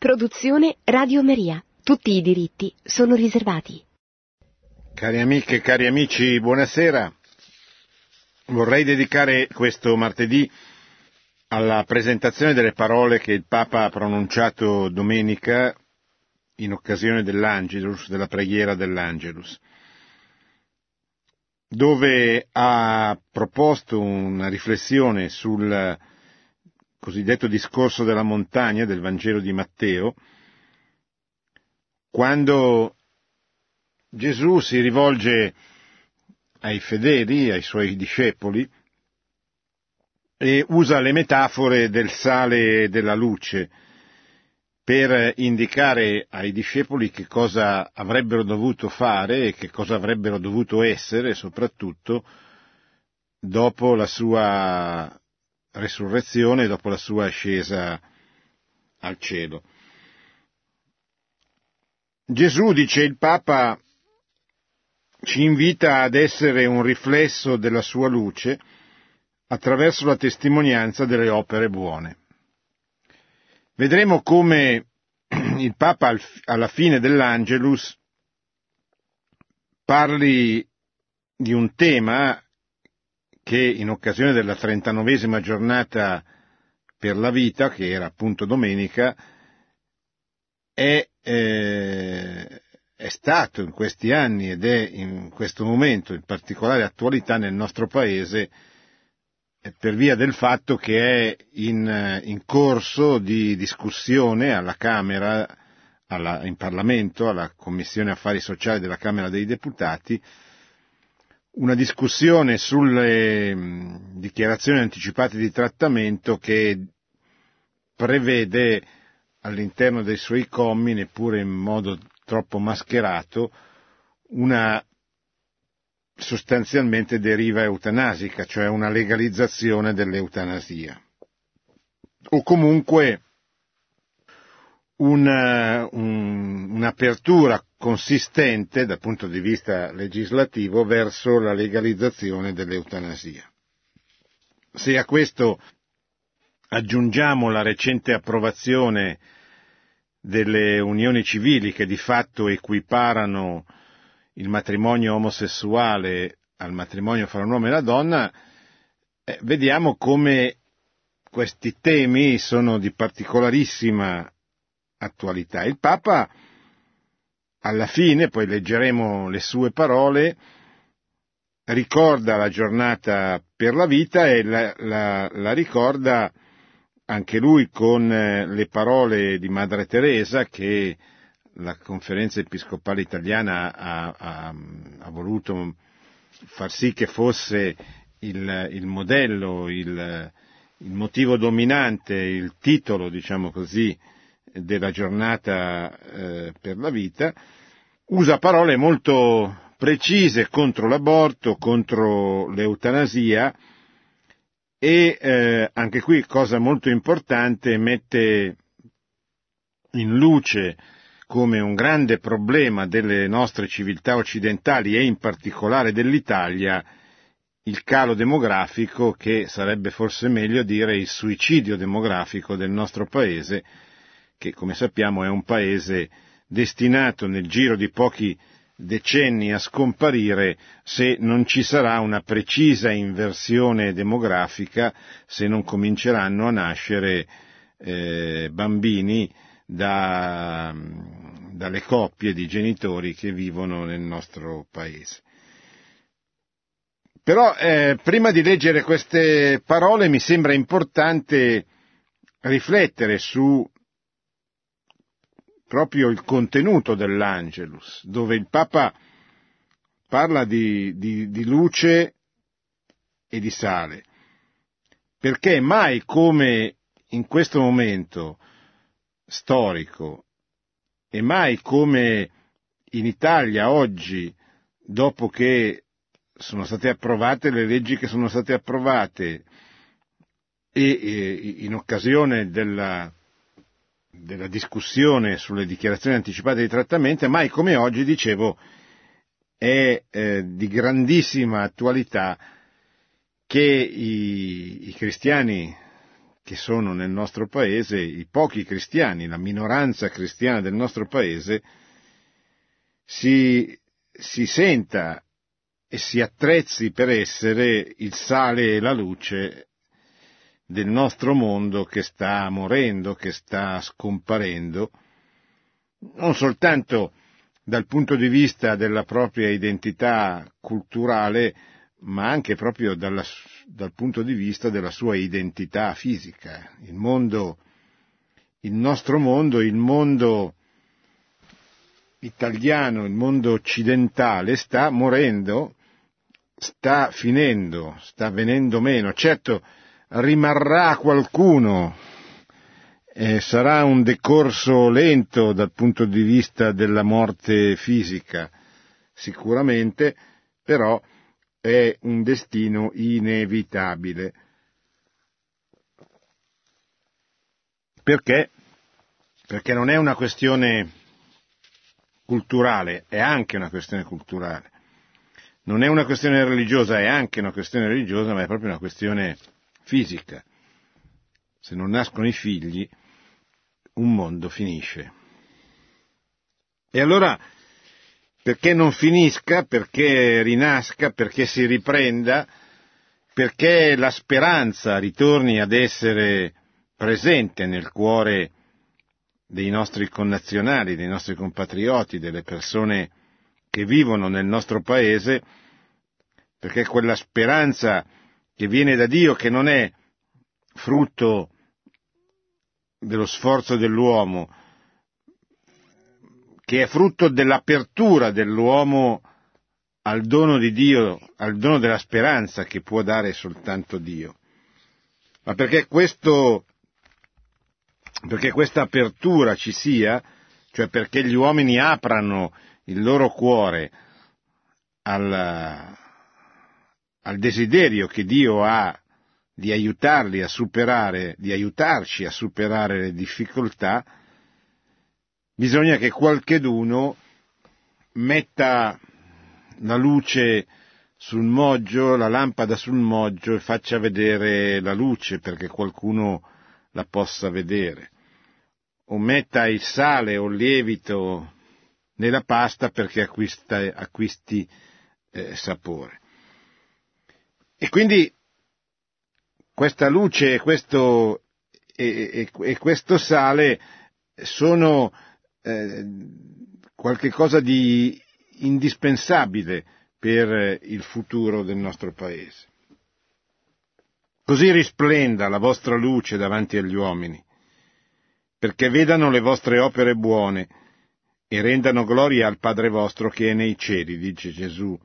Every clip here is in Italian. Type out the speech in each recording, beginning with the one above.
Produzione Radio Maria. Tutti i diritti sono riservati. Cari amiche cari amici, buonasera. Vorrei dedicare questo martedì alla presentazione delle parole che il Papa ha pronunciato domenica in occasione dell'Angelus, della preghiera dell'Angelus, dove ha proposto una riflessione sul cosiddetto discorso della montagna del Vangelo di Matteo, quando Gesù si rivolge ai fedeli, ai suoi discepoli, e usa le metafore del sale e della luce per indicare ai discepoli che cosa avrebbero dovuto fare e che cosa avrebbero dovuto essere, soprattutto dopo la sua resurrezione dopo la sua ascesa al cielo. Gesù, dice il Papa, ci invita ad essere un riflesso della sua luce attraverso la testimonianza delle opere buone. Vedremo come il Papa alla fine dell'Angelus parli di un tema che in occasione della trentanovesima giornata per la vita, che era appunto domenica, è, eh, è stato in questi anni ed è in questo momento in particolare attualità nel nostro Paese per via del fatto che è in, in corso di discussione alla Camera, alla, in Parlamento, alla Commissione Affari Sociali della Camera dei Deputati, una discussione sulle dichiarazioni anticipate di trattamento che prevede all'interno dei suoi commi, neppure in modo troppo mascherato, una sostanzialmente deriva eutanasia, cioè una legalizzazione dell'eutanasia. O comunque una, un, un'apertura consistente dal punto di vista legislativo verso la legalizzazione dell'eutanasia. Se a questo aggiungiamo la recente approvazione delle unioni civili che di fatto equiparano il matrimonio omosessuale al matrimonio fra un uomo e una donna, eh, vediamo come questi temi sono di particolarissima attualità. Il Papa, alla fine, poi leggeremo le sue parole, ricorda la giornata per la vita e la, la, la ricorda anche lui con eh, le parole di Madre Teresa che la conferenza episcopale italiana ha, ha, ha voluto far sì che fosse il, il modello, il, il, motivo dominante, il titolo, diciamo così, della giornata eh, per la vita, usa parole molto precise contro l'aborto, contro l'eutanasia e eh, anche qui, cosa molto importante, mette in luce come un grande problema delle nostre civiltà occidentali e in particolare dell'Italia il calo demografico che sarebbe forse meglio dire il suicidio demografico del nostro paese che come sappiamo è un paese destinato nel giro di pochi decenni a scomparire se non ci sarà una precisa inversione demografica, se non cominceranno a nascere eh, bambini da, dalle coppie di genitori che vivono nel nostro paese. Però eh, prima di leggere queste parole mi sembra importante riflettere su proprio il contenuto dell'Angelus, dove il Papa parla di, di, di luce e di sale, perché mai come in questo momento storico e mai come in Italia oggi, dopo che sono state approvate le leggi che sono state approvate e, e in occasione della della discussione sulle dichiarazioni anticipate di trattamento, mai come oggi, dicevo, è eh, di grandissima attualità che i, i, cristiani che sono nel nostro paese, i pochi cristiani, la minoranza cristiana del nostro paese, si, si senta e si attrezzi per essere il sale e la luce del nostro mondo che sta morendo, che sta scomparendo, non soltanto dal punto di vista della propria identità culturale, ma anche proprio dalla, dal punto di vista della sua identità fisica. Il mondo, il nostro mondo, il mondo italiano, il mondo occidentale sta morendo, sta finendo, sta venendo meno. Certo, rimarrà qualcuno, eh, sarà un decorso lento dal punto di vista della morte fisica, sicuramente, però è un destino inevitabile. Perché? Perché non è una questione culturale, è anche una questione culturale. Non è una questione religiosa, è anche una questione religiosa, ma è proprio una questione fisica. Se non nascono i figli, un mondo finisce. E allora perché non finisca, perché rinasca, perché si riprenda, perché la speranza ritorni ad essere presente nel cuore dei nostri connazionali, dei nostri compatrioti, delle persone che vivono nel nostro paese, perché quella speranza che viene da Dio, che non è frutto dello sforzo dell'uomo, che è frutto dell'apertura dell'uomo al dono di Dio, al dono della speranza che può dare soltanto Dio. Ma perché questo, perché questa apertura ci sia, cioè perché gli uomini aprano il loro cuore al, al desiderio che Dio ha di aiutarli a superare, di aiutarci a superare le difficoltà, bisogna che qualcheduno metta la luce sul moggio, la lampada sul moggio e faccia vedere la luce perché qualcuno la possa vedere. O metta il sale o il lievito nella pasta perché acquista, acquisti eh, sapore. E quindi questa luce e questo, e, e, e questo sale sono eh, qualche cosa di indispensabile per il futuro del nostro Paese. Così risplenda la vostra luce davanti agli uomini, perché vedano le vostre opere buone e rendano gloria al Padre vostro che è nei cieli, dice Gesù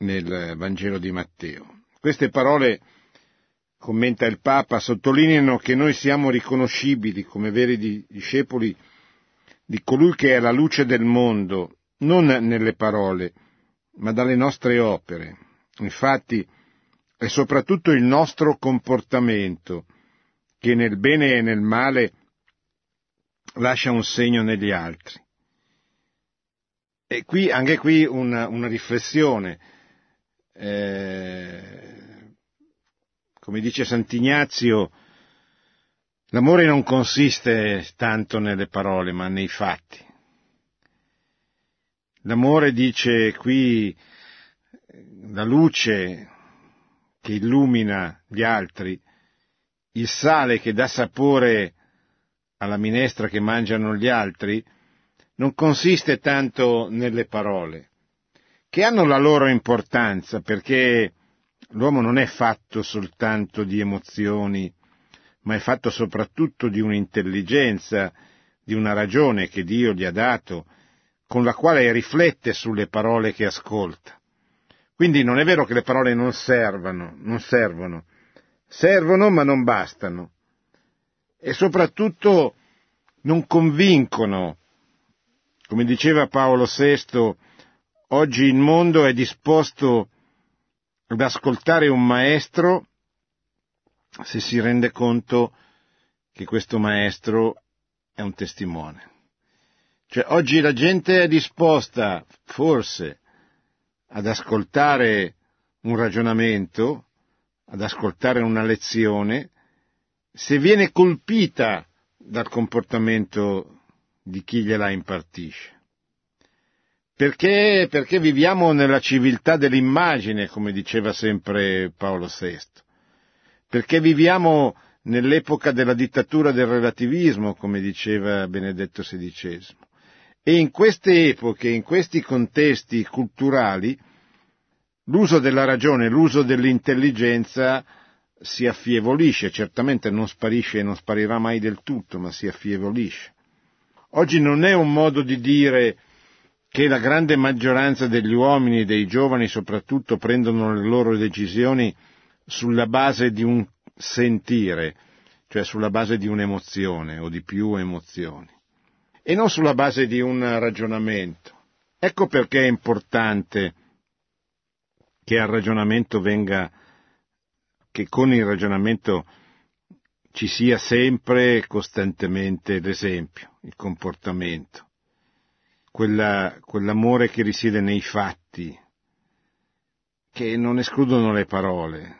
nel Vangelo di Matteo. Queste parole, commenta il Papa, sottolineano che noi siamo riconoscibili come veri discepoli di colui che è la luce del mondo, non nelle parole, ma dalle nostre opere. Infatti è soprattutto il nostro comportamento che nel bene e nel male lascia un segno negli altri. E qui, anche qui una, una riflessione. Eh, come dice Sant'Ignazio, L'amore non consiste tanto nelle parole, ma nei fatti. L'amore dice qui la luce che illumina gli altri, il sale che dà sapore alla minestra che mangiano gli altri, non consiste tanto nelle parole, che hanno la loro importanza perché l'uomo non è fatto soltanto di emozioni, ma è fatto soprattutto di un'intelligenza, di una ragione che Dio gli ha dato, con la quale riflette sulle parole che ascolta. Quindi non è vero che le parole non servano, non servono, servono ma non bastano e soprattutto non convincono. Come diceva Paolo VI, oggi il mondo è disposto ad ascoltare un maestro se si rende conto che questo maestro è un testimone. Cioè, oggi la gente è disposta, forse, ad ascoltare un ragionamento, ad ascoltare una lezione, se viene colpita dal comportamento di chi gliela impartisce. Perché, perché viviamo nella civiltà dell'immagine, come diceva sempre Paolo VI. Perché viviamo nell'epoca della dittatura del relativismo, come diceva Benedetto XVI. E in queste epoche, in questi contesti culturali, l'uso della ragione, l'uso dell'intelligenza si affievolisce, certamente non sparisce e non sparirà mai del tutto, ma si affievolisce. Oggi non è un modo di dire che la grande maggioranza degli uomini, dei giovani soprattutto, prendono le loro decisioni sulla base di un sentire, cioè sulla base di un'emozione o di più emozioni, e non sulla base di un ragionamento. Ecco perché è importante che al ragionamento venga, che con il ragionamento ci sia sempre costantemente l'esempio, il comportamento, quella, quell'amore che risiede nei fatti, che non escludono le parole,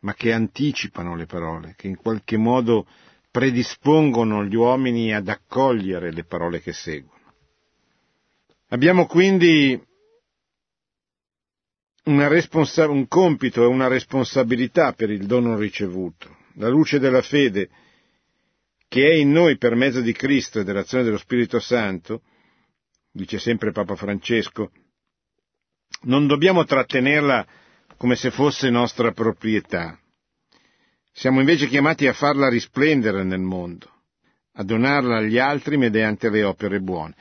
ma che anticipano le parole, che in qualche modo predispongono gli uomini ad accogliere le parole che seguono. Abbiamo quindi responsa- un compito e una responsabilità per il dono ricevuto. La luce della fede, che è in noi per mezzo di Cristo e dell'azione dello Spirito Santo, dice sempre Papa Francesco, non dobbiamo trattenerla come se fosse nostra proprietà. Siamo invece chiamati a farla risplendere nel mondo, a donarla agli altri mediante le opere buone.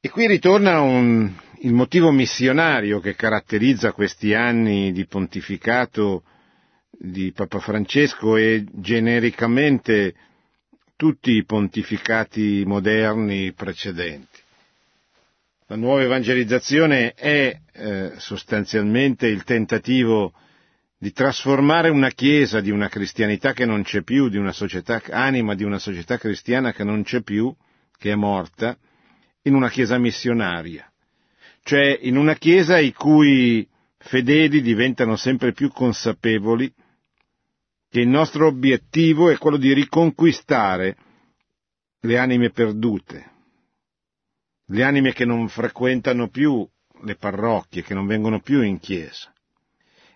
E qui ritorna un, il motivo missionario che caratterizza questi anni di pontificato di Papa Francesco e genericamente tutti i pontificati moderni precedenti. La nuova evangelizzazione è eh, sostanzialmente il tentativo di trasformare una chiesa di una cristianità che non c'è più, di una società, anima di una società cristiana che non c'è più, che è morta, in una chiesa missionaria, cioè in una chiesa i cui fedeli diventano sempre più consapevoli che il nostro obiettivo è quello di riconquistare le anime perdute, le anime che non frequentano più le parrocchie, che non vengono più in chiesa.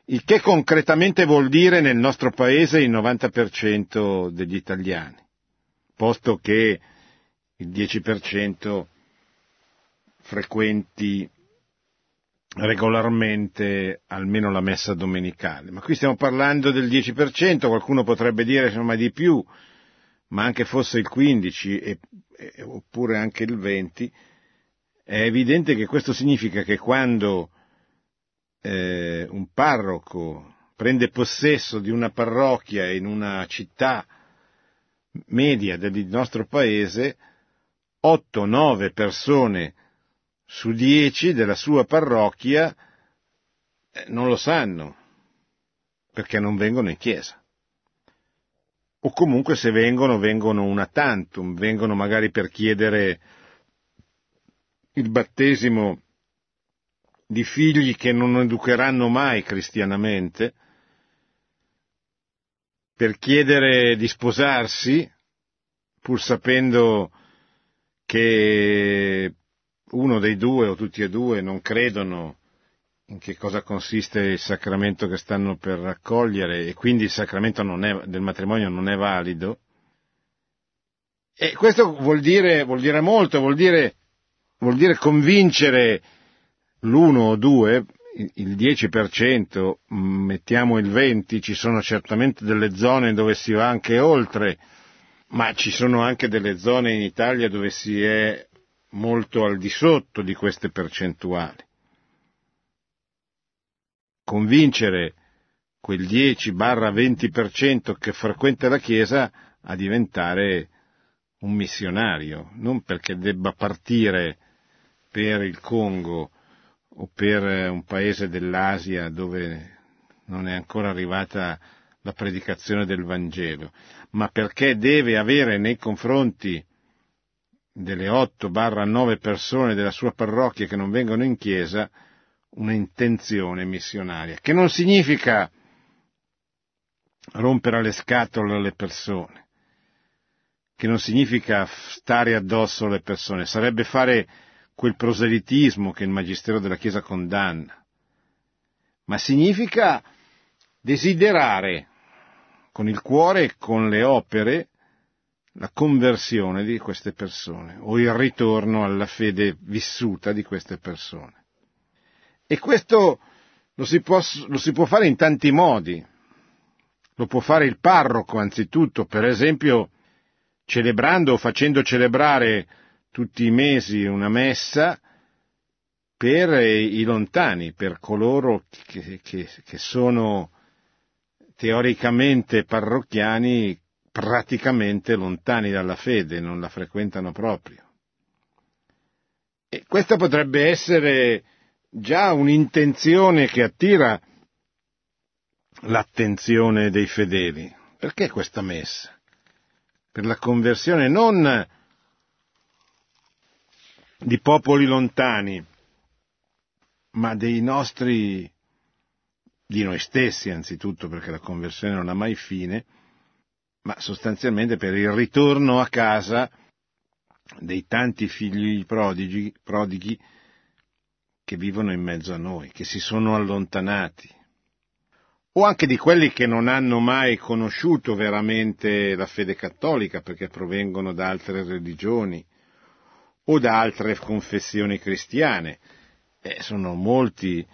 Il che concretamente vuol dire nel nostro paese il 90% degli italiani, posto che il 10% frequenti regolarmente almeno la messa domenicale. Ma qui stiamo parlando del 10%, qualcuno potrebbe dire insomma di più, ma anche fosse il 15 e, e, oppure anche il 20, è evidente che questo significa che quando eh, un parroco prende possesso di una parrocchia in una città media del nostro paese, 8-9 persone su 10 della sua parrocchia eh, non lo sanno, perché non vengono in chiesa. O comunque se vengono, vengono una tantum, vengono magari per chiedere il battesimo di figli che non educheranno mai cristianamente, per chiedere di sposarsi, pur sapendo che uno dei due o tutti e due non credono in che cosa consiste il sacramento che stanno per raccogliere e quindi il sacramento è, del matrimonio non è valido. E questo vuol dire, vuol dire molto, vuol dire vuol dire convincere l'uno o due, il 10%, mettiamo il 20%, ci sono certamente delle zone dove si va anche oltre, ma ci sono anche delle zone in Italia dove si è molto al di sotto di queste percentuali. Convincere quel 10-20% che frequenta la Chiesa a diventare un missionario, non perché debba partire per il Congo o per un paese dell'Asia dove non è ancora arrivata la predicazione del Vangelo, ma perché deve avere nei confronti delle 8 barra 9 persone della sua parrocchia che non vengono in chiesa una intenzione missionaria, che non significa rompere le scatole alle persone, che non significa stare addosso alle persone, sarebbe fare quel proselitismo che il Magistero della Chiesa condanna, ma significa desiderare con il cuore e con le opere la conversione di queste persone o il ritorno alla fede vissuta di queste persone. E questo lo si può, lo si può fare in tanti modi. Lo può fare il parroco anzitutto, per esempio celebrando o facendo celebrare tutti i mesi una messa per i lontani, per coloro che, che, che sono teoricamente parrocchiani praticamente lontani dalla fede, non la frequentano proprio. E questa potrebbe essere già un'intenzione che attira l'attenzione dei fedeli. Perché questa messa? Per la conversione non di popoli lontani, ma dei nostri, di noi stessi anzitutto, perché la conversione non ha mai fine, ma sostanzialmente per il ritorno a casa dei tanti figli prodigi, prodighi che vivono in mezzo a noi, che si sono allontanati, o anche di quelli che non hanno mai conosciuto veramente la fede cattolica perché provengono da altre religioni o da altre confessioni cristiane. Eh, sono molti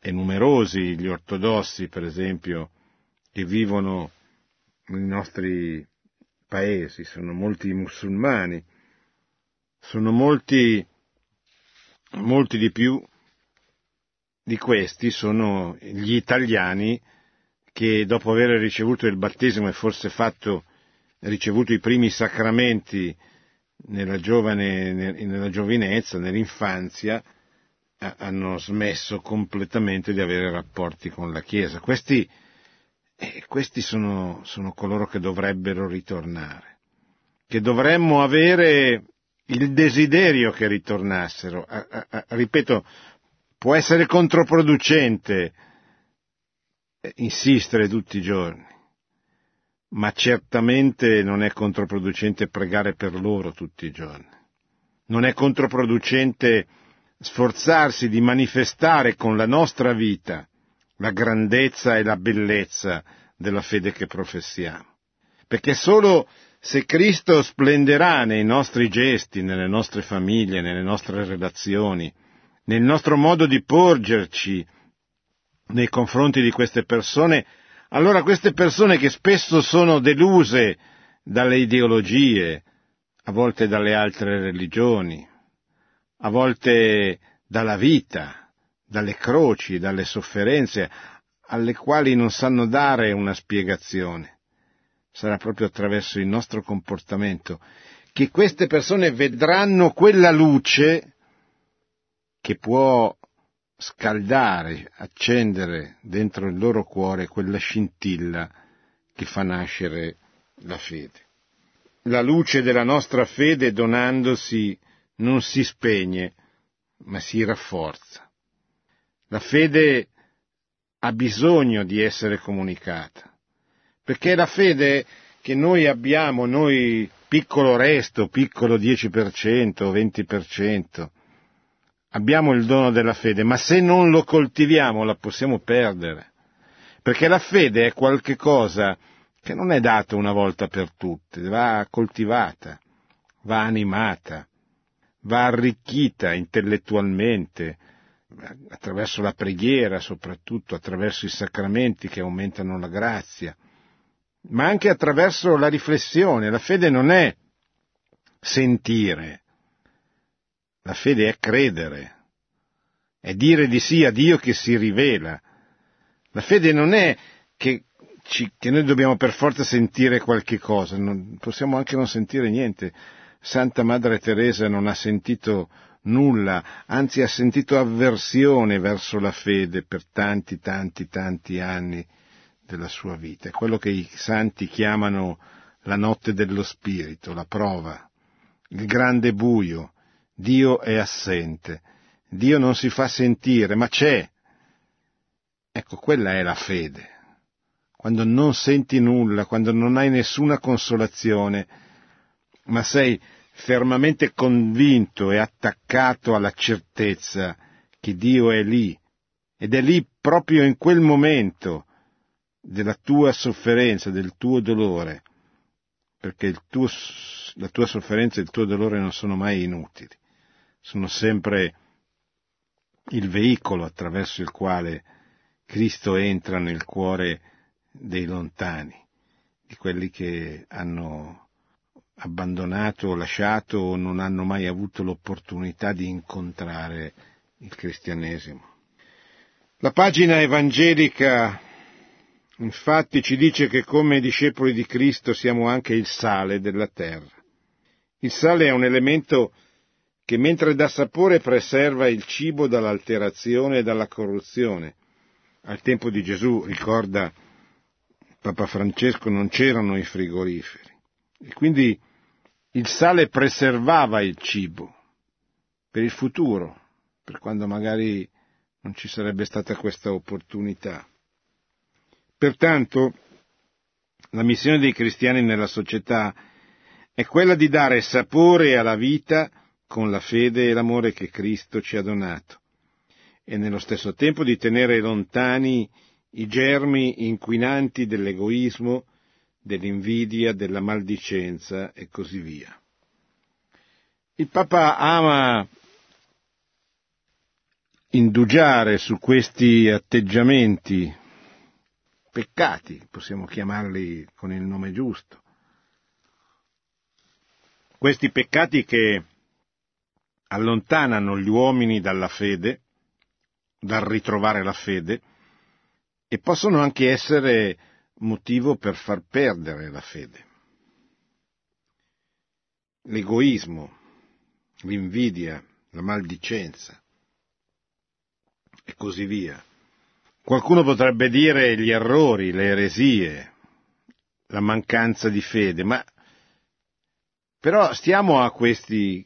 e numerosi gli ortodossi, per esempio, che vivono nei nostri paesi, sono molti musulmani, sono molti, molti di più di questi sono gli italiani che dopo aver ricevuto il battesimo e forse fatto, ricevuto i primi sacramenti nella, giovane, nella giovinezza, nell'infanzia, hanno smesso completamente di avere rapporti con la Chiesa. Questi, eh, questi sono, sono coloro che dovrebbero ritornare, che dovremmo avere il desiderio che ritornassero. A, a, a, ripeto, Può essere controproducente insistere tutti i giorni, ma certamente non è controproducente pregare per loro tutti i giorni. Non è controproducente sforzarsi di manifestare con la nostra vita la grandezza e la bellezza della fede che professiamo. Perché solo se Cristo splenderà nei nostri gesti, nelle nostre famiglie, nelle nostre relazioni, nel nostro modo di porgerci nei confronti di queste persone, allora queste persone che spesso sono deluse dalle ideologie, a volte dalle altre religioni, a volte dalla vita, dalle croci, dalle sofferenze, alle quali non sanno dare una spiegazione. Sarà proprio attraverso il nostro comportamento che queste persone vedranno quella luce che può scaldare, accendere dentro il loro cuore quella scintilla che fa nascere la fede. La luce della nostra fede donandosi non si spegne, ma si rafforza. La fede ha bisogno di essere comunicata, perché la fede che noi abbiamo, noi piccolo resto, piccolo 10%, 20%, abbiamo il dono della fede, ma se non lo coltiviamo la possiamo perdere. Perché la fede è qualche cosa che non è data una volta per tutte, va coltivata, va animata, va arricchita intellettualmente, attraverso la preghiera soprattutto, attraverso i sacramenti che aumentano la grazia, ma anche attraverso la riflessione. La fede non è sentire, la fede è credere, è dire di sì a Dio che si rivela. La fede non è che, ci, che noi dobbiamo per forza sentire qualche cosa, non, possiamo anche non sentire niente. Santa Madre Teresa non ha sentito nulla, anzi ha sentito avversione verso la fede per tanti, tanti, tanti anni della sua vita. È quello che i santi chiamano la notte dello spirito, la prova, il grande buio, Dio è assente, Dio non si fa sentire, ma c'è. Ecco, quella è la fede. quando non senti nulla, quando non hai nessuna consolazione, ma sei fermamente convinto e attaccato alla certezza che Dio è lì, ed è lì proprio in quel momento della tua sofferenza, del tuo dolore, perché tuo, la tua sofferenza e il tuo dolore non sono mai inutili, sono sempre il veicolo attraverso il quale Cristo entra nel cuore dei lontani, di quelli che hanno abbandonato lasciato o non hanno mai avuto l'opportunità di incontrare il cristianesimo. La pagina evangelica infatti ci dice che come discepoli di Cristo siamo anche il sale della terra. Il sale è un elemento che mentre dà sapore preserva il cibo dall'alterazione e dalla corruzione. Al tempo di Gesù, ricorda Papa Francesco, non c'erano i frigoriferi. E quindi il sale preservava il cibo per il futuro, per quando magari non ci sarebbe stata questa opportunità. Pertanto, la missione dei cristiani nella società è quella di dare sapore alla vita con la fede e l'amore che Cristo ci ha donato e nello stesso tempo di tenere lontani i germi inquinanti dell'egoismo, dell'invidia, della maldicenza e così via. Il Papa ama indugiare su questi atteggiamenti, peccati, possiamo chiamarli con il nome giusto, questi peccati che allontanano gli uomini dalla fede, dal ritrovare la fede, e possono anche essere motivo per far perdere la fede. L'egoismo, l'invidia, la maldicenza e così via. Qualcuno potrebbe dire gli errori, le eresie, la mancanza di fede, ma però stiamo a questi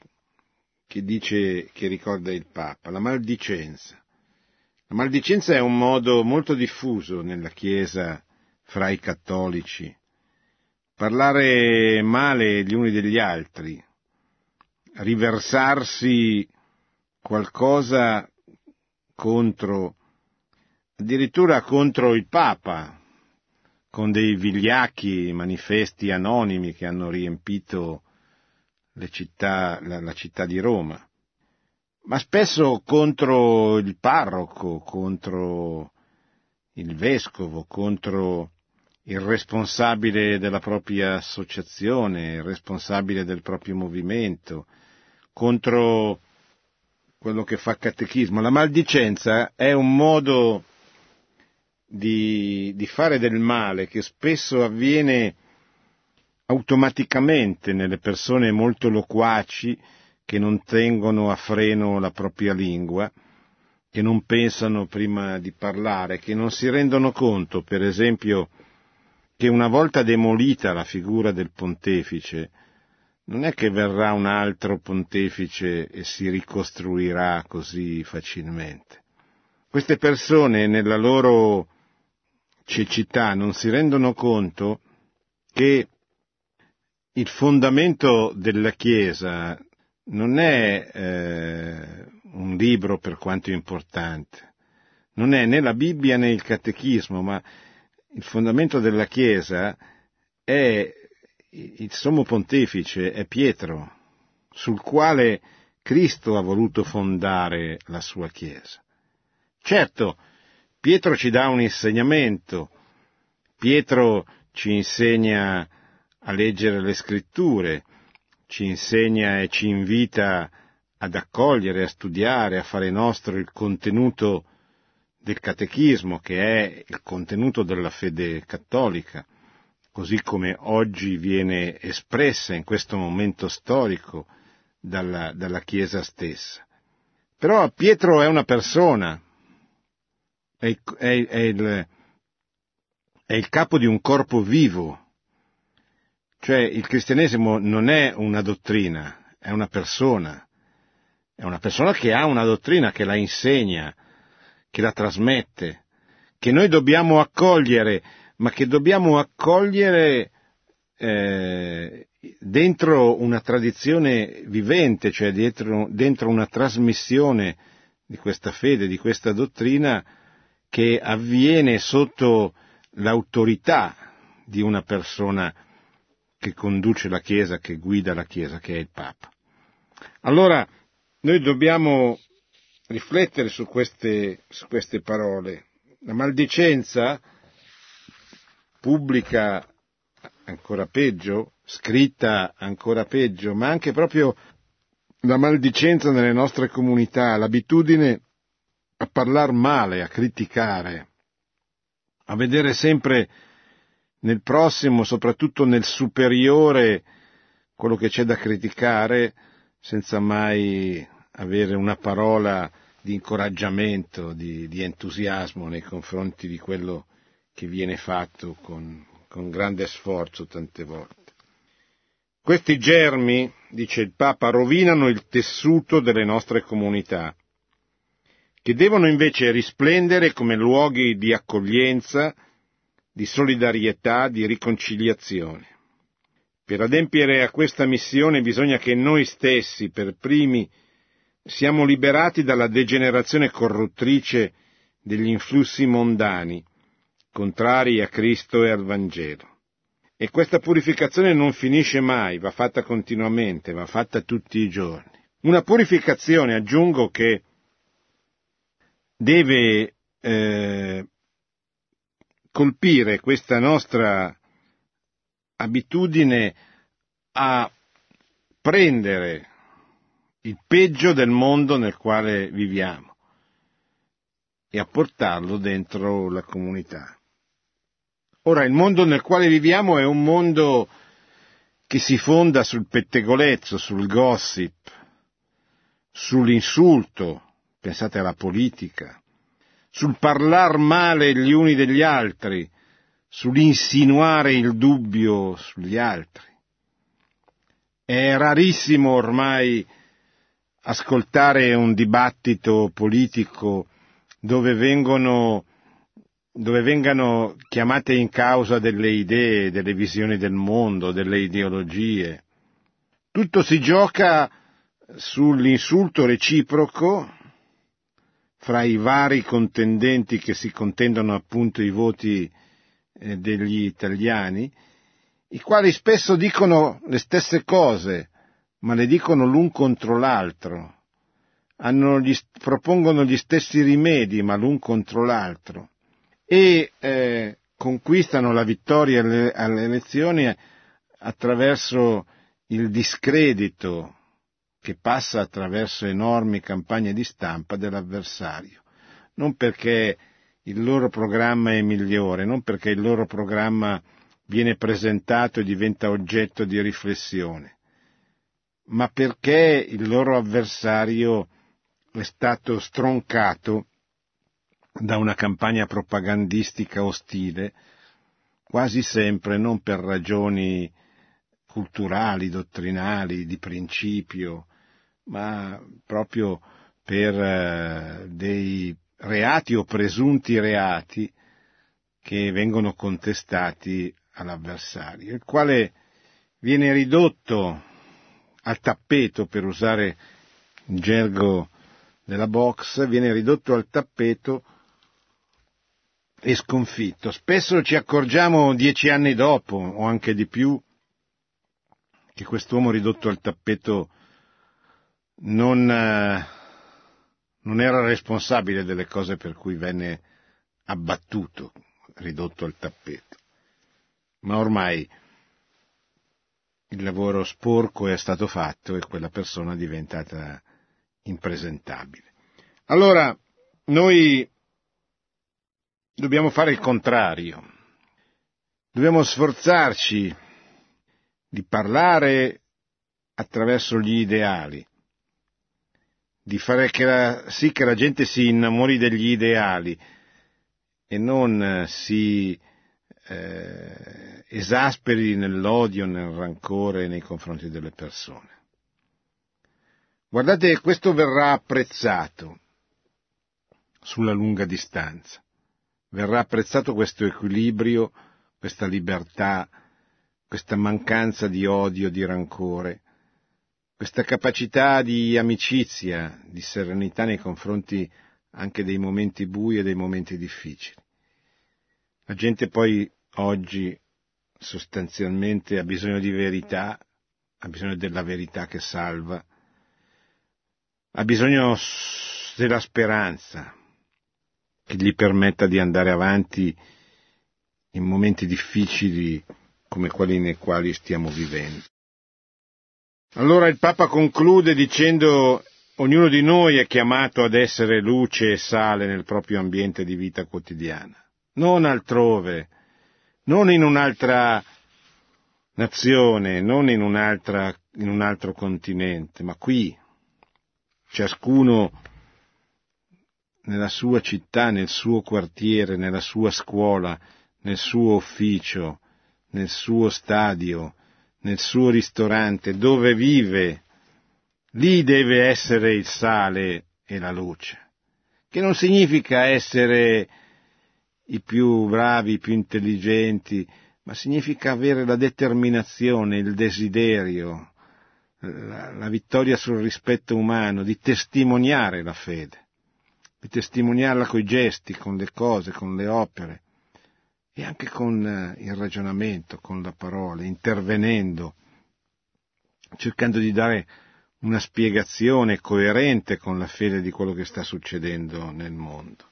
che dice, che ricorda il Papa, la maldicenza. La maldicenza è un modo molto diffuso nella Chiesa fra i cattolici. Parlare male gli uni degli altri, riversarsi qualcosa contro, addirittura contro il Papa, con dei vigliacchi manifesti anonimi che hanno riempito città, la, la città di Roma, ma spesso contro il parroco, contro il vescovo, contro il responsabile della propria associazione, il responsabile del proprio movimento, contro quello che fa catechismo. La maldicenza è un modo di, di fare del male che spesso avviene automaticamente nelle persone molto loquaci che non tengono a freno la propria lingua, che non pensano prima di parlare, che non si rendono conto, per esempio, che una volta demolita la figura del pontefice, non è che verrà un altro pontefice e si ricostruirà così facilmente. Queste persone nella loro cecità non si rendono conto che il fondamento della Chiesa non è eh, un libro per quanto importante, non è né la Bibbia né il catechismo, ma il fondamento della Chiesa è il sommo pontefice, è Pietro, sul quale Cristo ha voluto fondare la sua Chiesa. Certo, Pietro ci dà un insegnamento, Pietro ci insegna a leggere le scritture, ci insegna e ci invita ad accogliere, a studiare, a fare nostro il contenuto del catechismo, che è il contenuto della fede cattolica, così come oggi viene espressa in questo momento storico dalla, dalla Chiesa stessa. Però Pietro è una persona, è, è, è, il, è il capo di un corpo vivo, cioè il cristianesimo non è una dottrina, è una persona. È una persona che ha una dottrina, che la insegna, che la trasmette, che noi dobbiamo accogliere, ma che dobbiamo accogliere eh, dentro una tradizione vivente, cioè dentro, dentro una trasmissione di questa fede, di questa dottrina che avviene sotto l'autorità di una persona che conduce la Chiesa, che guida la Chiesa, che è il Papa. Allora, noi dobbiamo riflettere su queste, su queste parole. La maldicenza pubblica ancora peggio, scritta ancora peggio, ma anche proprio la maldicenza nelle nostre comunità, l'abitudine a parlare male, a criticare, a vedere sempre nel prossimo, soprattutto nel superiore, quello che c'è da criticare, senza mai avere una parola di incoraggiamento, di, di entusiasmo nei confronti di quello che viene fatto con, con grande sforzo tante volte. Questi germi, dice il Papa, rovinano il tessuto delle nostre comunità, che devono invece risplendere come luoghi di accoglienza, di solidarietà, di riconciliazione. Per adempiere a questa missione bisogna che noi stessi, per primi, siamo liberati dalla degenerazione corruttrice degli influssi mondani, contrari a Cristo e al Vangelo. E questa purificazione non finisce mai, va fatta continuamente, va fatta tutti i giorni. Una purificazione, aggiungo, che deve eh, colpire questa nostra abitudine a prendere il peggio del mondo nel quale viviamo e a portarlo dentro la comunità. Ora, il mondo nel quale viviamo è un mondo che si fonda sul pettegolezzo, sul gossip, sull'insulto, pensate alla politica, sul parlar male gli uni degli altri, sull'insinuare il dubbio sugli altri. È rarissimo ormai ascoltare un dibattito politico dove vengono dove vengano chiamate in causa delle idee, delle visioni del mondo, delle ideologie. Tutto si gioca sull'insulto reciproco fra i vari contendenti che si contendono appunto i voti eh, degli italiani, i quali spesso dicono le stesse cose, ma le dicono l'un contro l'altro, gli, propongono gli stessi rimedi, ma l'un contro l'altro. E eh, conquistano la vittoria alle, alle elezioni attraverso il discredito che passa attraverso enormi campagne di stampa dell'avversario, non perché il loro programma è migliore, non perché il loro programma viene presentato e diventa oggetto di riflessione, ma perché il loro avversario è stato stroncato da una campagna propagandistica ostile, quasi sempre non per ragioni culturali, dottrinali, di principio, ma proprio per eh, dei reati o presunti reati che vengono contestati all'avversario, il quale viene ridotto al tappeto, per usare il gergo della box, viene ridotto al tappeto e sconfitto. Spesso ci accorgiamo dieci anni dopo, o anche di più, che quest'uomo ridotto al tappeto non, eh, non era responsabile delle cose per cui venne abbattuto, ridotto al tappeto. Ma ormai il lavoro sporco è stato fatto e quella persona è diventata impresentabile. Allora, noi dobbiamo fare il contrario. Dobbiamo sforzarci di parlare attraverso gli ideali, di fare che la, sì che la gente si innamori degli ideali e non si eh, esasperi nell'odio, nel rancore nei confronti delle persone. Guardate, questo verrà apprezzato sulla lunga distanza verrà apprezzato questo equilibrio, questa libertà, questa mancanza di odio, di rancore, questa capacità di amicizia, di serenità nei confronti anche dei momenti bui e dei momenti difficili. La gente poi oggi sostanzialmente ha bisogno di verità, ha bisogno della verità che salva, ha bisogno della speranza che gli permetta di andare avanti in momenti difficili come quelli nei quali stiamo vivendo. Allora il Papa conclude dicendo ognuno di noi è chiamato ad essere luce e sale nel proprio ambiente di vita quotidiana, non altrove, non in un'altra nazione, non in, in un altro continente, ma qui, ciascuno nella sua città, nel suo quartiere, nella sua scuola, nel suo ufficio, nel suo stadio, nel suo ristorante, dove vive, lì deve essere il sale e la luce, che non significa essere i più bravi, i più intelligenti, ma significa avere la determinazione, il desiderio, la, la vittoria sul rispetto umano, di testimoniare la fede, di testimoniarla coi gesti, con le cose, con le opere e anche con eh, il ragionamento, con la parola, intervenendo, cercando di dare una spiegazione coerente con la fede di quello che sta succedendo nel mondo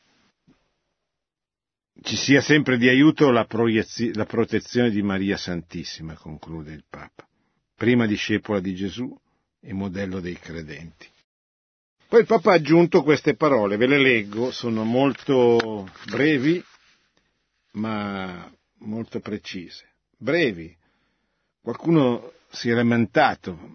ci sia sempre di aiuto la, la protezione di Maria Santissima, conclude il Papa, prima discepola di Gesù e modello dei credenti. Poi il Papa ha aggiunto queste parole, ve le leggo, sono molto brevi, ma molto precise. Brevi. Qualcuno si è lamentato,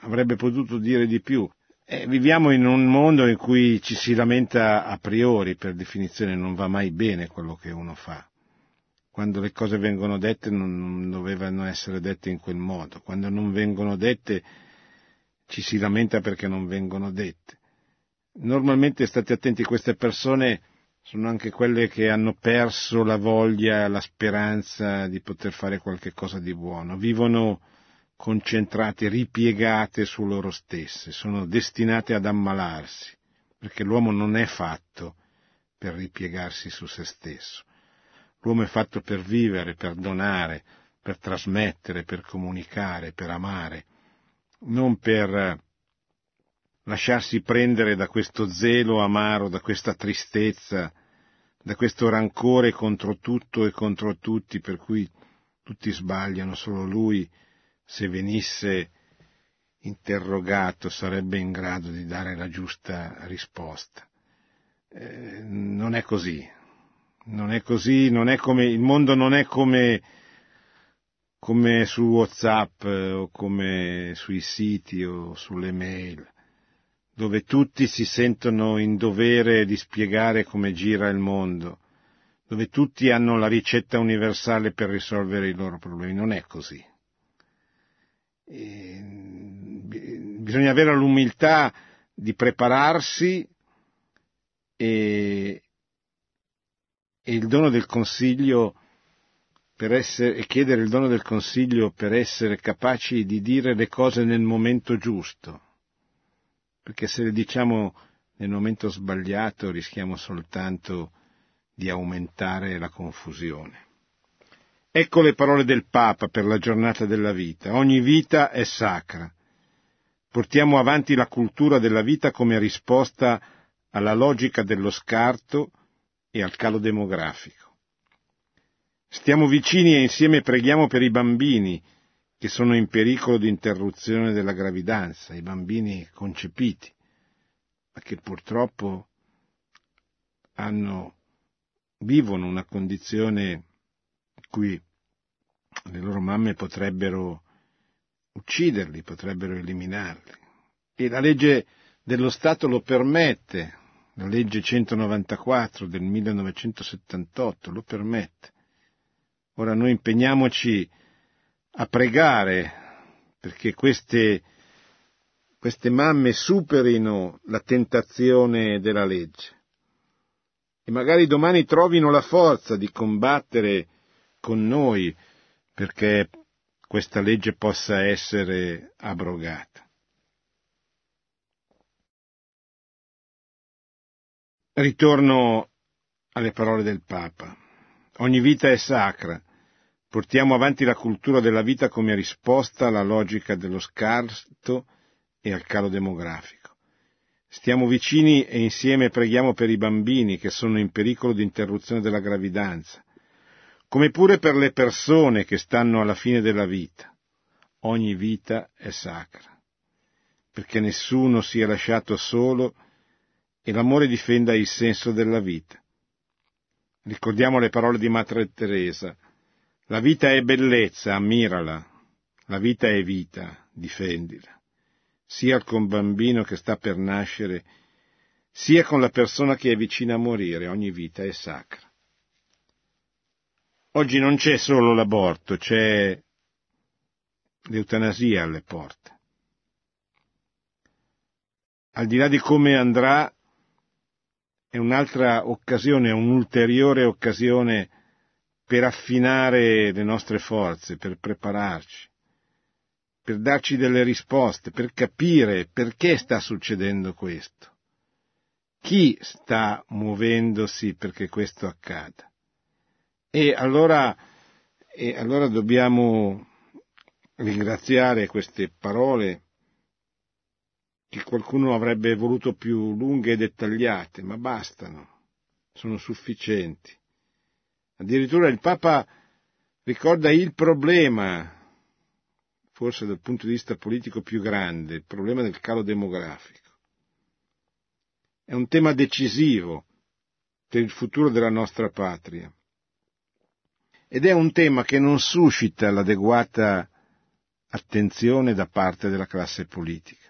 avrebbe potuto dire di più. Eh, viviamo in un mondo in cui ci si lamenta a priori, per definizione non va mai bene quello che uno fa. Quando le cose vengono dette non dovevano essere dette in quel modo, quando non vengono dette ci si lamenta perché non vengono dette. Normalmente state attenti, queste persone sono anche quelle che hanno perso la voglia, la speranza di poter fare qualche cosa di buono, vivono concentrate, ripiegate su loro stesse, sono destinate ad ammalarsi, perché l'uomo non è fatto per ripiegarsi su se stesso. L'uomo è fatto per vivere, per donare, per trasmettere, per comunicare, per amare, non per lasciarsi prendere da questo zelo amaro, da questa tristezza, da questo rancore contro tutto e contro tutti, per cui tutti sbagliano, solo lui se venisse interrogato sarebbe in grado di dare la giusta risposta. Eh, non è così, non è così, non è come, il mondo non è come, come su Whatsapp eh, o come sui siti o sulle mail, dove tutti si sentono in dovere di spiegare come gira il mondo, dove tutti hanno la ricetta universale per risolvere i loro problemi. Non è così bisogna avere l'umiltà di prepararsi e, e il dono del consiglio per essere, e chiedere il dono del consiglio per essere capaci di dire le cose nel momento giusto, perché se le diciamo nel momento sbagliato rischiamo soltanto di aumentare la confusione. Ecco le parole del Papa per la giornata della vita. Ogni vita è sacra. Portiamo avanti la cultura della vita come risposta alla logica dello scarto e al calo demografico. Stiamo vicini e insieme preghiamo per i bambini che sono in pericolo di interruzione della gravidanza, i bambini concepiti, ma che purtroppo hanno, vivono una condizione cui le loro mamme potrebbero ucciderli, potrebbero eliminarli. E la legge dello Stato lo permette, la legge 194 del 1978 lo permette. Ora noi impegniamoci a pregare perché queste, queste mamme superino la tentazione della legge e magari domani trovino la forza di combattere con noi perché questa legge possa essere abrogata. Ritorno alle parole del Papa. Ogni vita è sacra. Portiamo avanti la cultura della vita come risposta alla logica dello scarto e al calo demografico. Stiamo vicini e insieme preghiamo per i bambini che sono in pericolo di interruzione della gravidanza, come pure per le persone che stanno alla fine della vita. Ogni vita è sacra, perché nessuno sia lasciato solo e l'amore difenda il senso della vita. Ricordiamo le parole di Madre Teresa. La vita è bellezza, ammirala. La vita è vita, difendila. Sia con bambino che sta per nascere, sia con la persona che è vicina a morire, ogni vita è sacra. Oggi non c'è solo l'aborto, c'è l'eutanasia alle porte. Al di là di come andrà, è un'altra occasione, un'ulteriore occasione per affinare le nostre forze, per prepararci, per darci delle risposte, per capire perché sta succedendo questo. Chi sta muovendosi perché questo accada? E allora, e allora dobbiamo ringraziare queste parole che qualcuno avrebbe voluto più lunghe e dettagliate, ma bastano, sono sufficienti. Addirittura il Papa ricorda il problema, forse dal punto di vista politico più grande, il problema del calo demografico. È un tema decisivo per il futuro della nostra patria ed è un tema che non suscita l'adeguata attenzione da parte della classe politica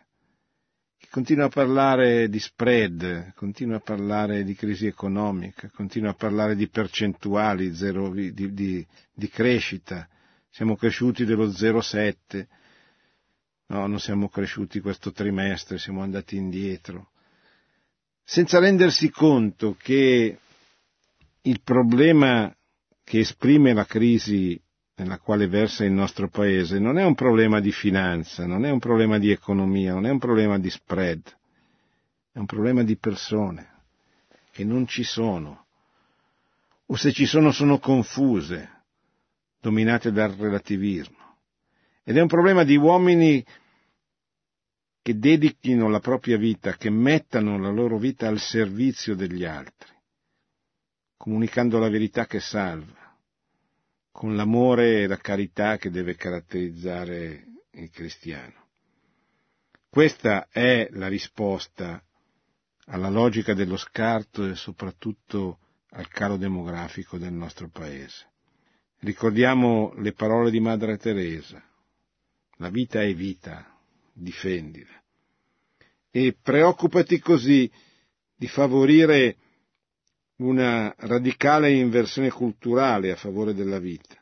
continua a parlare di spread, continua a parlare di crisi economica, continua a parlare di percentuali zero, di, di, di, crescita. Siamo cresciuti dello 0,7, no, non siamo cresciuti questo trimestre, siamo andati indietro. Senza rendersi conto che il problema che esprime la crisi nella quale versa il nostro paese non è un problema di finanza, non è un problema di economia, non è un problema di spread, è un problema di persone che non ci sono, o se ci sono sono confuse, dominate dal relativismo. Ed è un problema di uomini che dedichino la propria vita, che mettano la loro vita al servizio degli altri, comunicando la verità che salva con l'amore e la carità che deve caratterizzare il cristiano. Questa è la risposta alla logica dello scarto e soprattutto al calo demografico del nostro paese. Ricordiamo le parole di Madre Teresa. La vita è vita, difendila. E preoccupati così di favorire una radicale inversione culturale a favore della vita,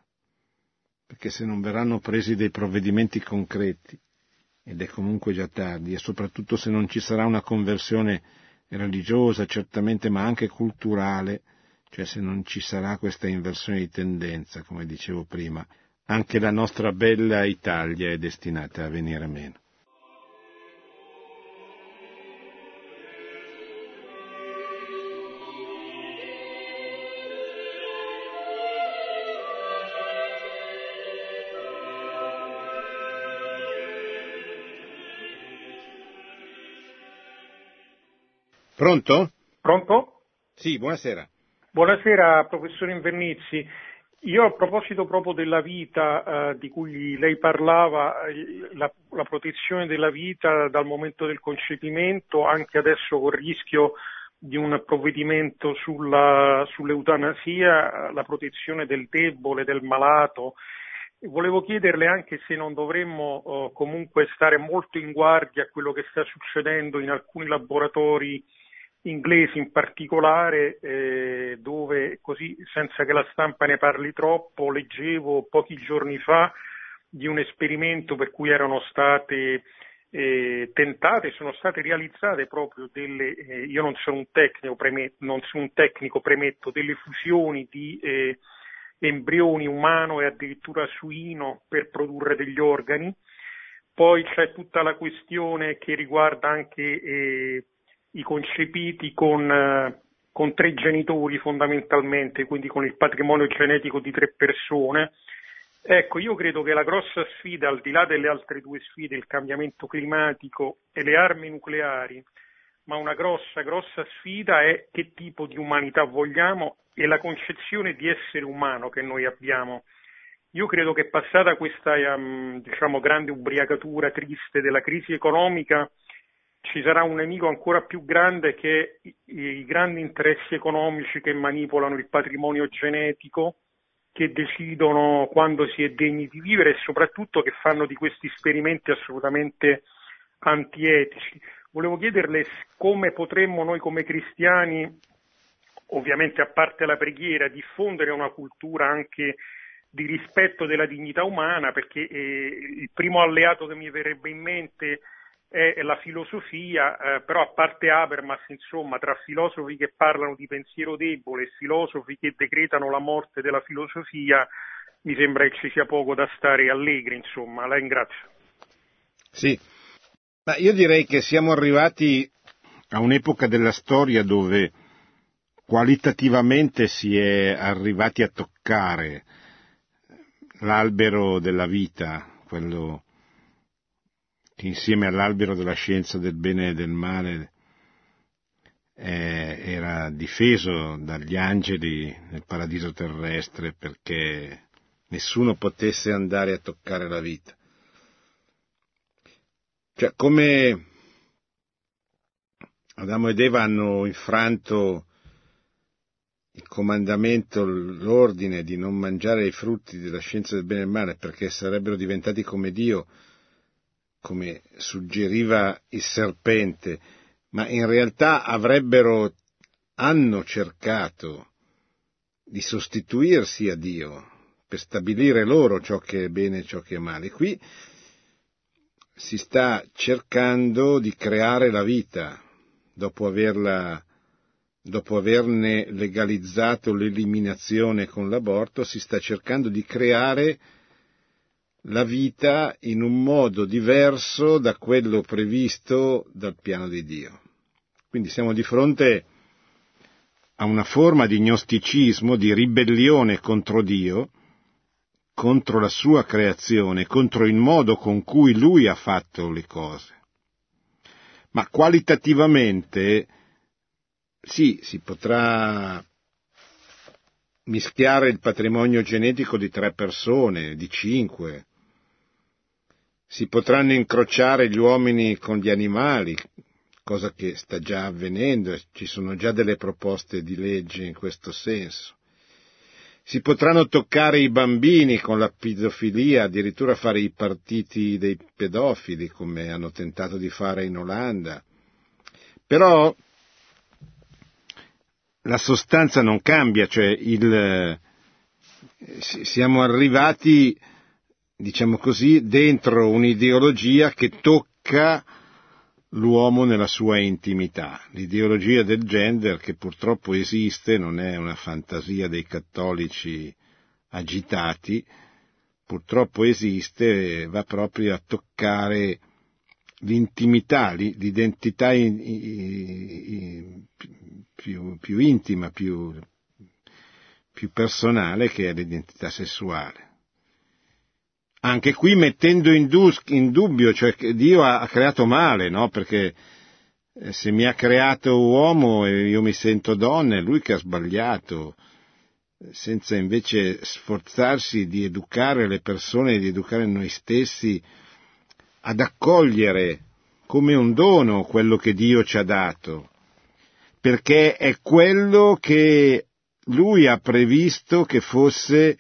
perché se non verranno presi dei provvedimenti concreti, ed è comunque già tardi, e soprattutto se non ci sarà una conversione religiosa, certamente, ma anche culturale, cioè se non ci sarà questa inversione di tendenza, come dicevo prima, anche la nostra bella Italia è destinata a venire meno. Pronto? Pronto? Sì, buonasera. Buonasera, professore Invernizzi. Io a proposito proprio della vita eh, di cui lei parlava, eh, la, la, protezione della vita dal momento del concepimento, anche adesso con il rischio di un provvedimento sulla, sull'eutanasia, la protezione del debole, del malato. Volevo chiederle anche se non dovremmo eh, comunque stare molto in guardia a quello che sta succedendo in alcuni laboratori inglesi in particolare, eh, dove così senza che la stampa ne parli troppo, leggevo pochi giorni fa di un esperimento per cui erano state eh, tentate, sono state realizzate proprio delle, eh, io non sono un tecnico, premetto, non sono un tecnico, premetto, delle fusioni di eh, embrioni umano e addirittura suino per produrre degli organi. Poi c'è tutta la questione che riguarda anche eh, i concepiti con, eh, con tre genitori fondamentalmente, quindi con il patrimonio genetico di tre persone Ecco, io credo che la grossa sfida, al di là delle altre due sfide, il cambiamento climatico e le armi nucleari, ma una grossa, grossa sfida è che tipo di umanità vogliamo e la concezione di essere umano che noi abbiamo. Io credo che passata questa um, diciamo, grande ubriacatura triste della crisi economica ci sarà un nemico ancora più grande che i, grandi interessi economici che manipolano il patrimonio genetico che decidono quando si è degni di vivere e soprattutto che fanno di questi esperimenti assolutamente antietici. Volevo chiederle come potremmo noi come cristiani, ovviamente a parte la preghiera, diffondere una cultura anche di rispetto della dignità umana, perché eh, il primo alleato che mi verrebbe in mente è la filosofia, eh, però a parte Habermas, insomma, tra filosofi che parlano di pensiero debole e filosofi che decretano la morte della filosofia, mi sembra che ci sia poco da stare allegri, insomma, la ringrazio. Sì, ma io direi che siamo arrivati a un'epoca della storia dove qualitativamente si è arrivati a toccare l'albero della vita, quello che insieme all'albero della scienza del bene e del male eh, era difeso dagli angeli nel paradiso terrestre perché nessuno potesse andare a toccare la vita. Cioè, come Adamo ed Eva hanno infranto il comandamento, l'ordine di non mangiare i frutti della scienza del bene e del male perché sarebbero diventati come Dio, come suggeriva il serpente, ma in realtà avrebbero, hanno cercato di sostituirsi a Dio per stabilire loro ciò che è bene e ciò che è male. Qui si sta cercando di creare la vita dopo averla dopo averne legalizzato l'eliminazione con l'aborto, si sta cercando di creare la vita in un modo diverso da quello previsto dal piano di Dio. Quindi siamo di fronte a una forma di gnosticismo, di ribellione contro Dio, contro la sua creazione, contro il modo con cui Lui ha fatto le cose. Ma qualitativamente, sì, si potrà mischiare il patrimonio genetico di tre persone, di cinque, si potranno incrociare gli uomini con gli animali, cosa che sta già avvenendo e ci sono già delle proposte di legge in questo senso. Si potranno toccare i bambini con la pedofilia, addirittura fare i partiti dei pedofili, come hanno tentato di fare in Olanda. Però la sostanza non cambia, cioè il, siamo arrivati diciamo così, dentro un'ideologia che tocca l'uomo nella sua intimità. L'ideologia del gender che purtroppo esiste, non è una fantasia dei cattolici agitati, purtroppo esiste, va proprio a toccare l'intimità, l'identità in, in, più, più, intima, più, più personale che è l'identità sessuale anche qui mettendo in, dus- in dubbio, cioè che Dio ha, ha creato male, no? Perché eh, se mi ha creato uomo e io mi sento donna, è lui che ha sbagliato, senza invece sforzarsi di educare le persone, di educare noi stessi ad accogliere come un dono quello che Dio ci ha dato, perché è quello che Lui ha previsto che fosse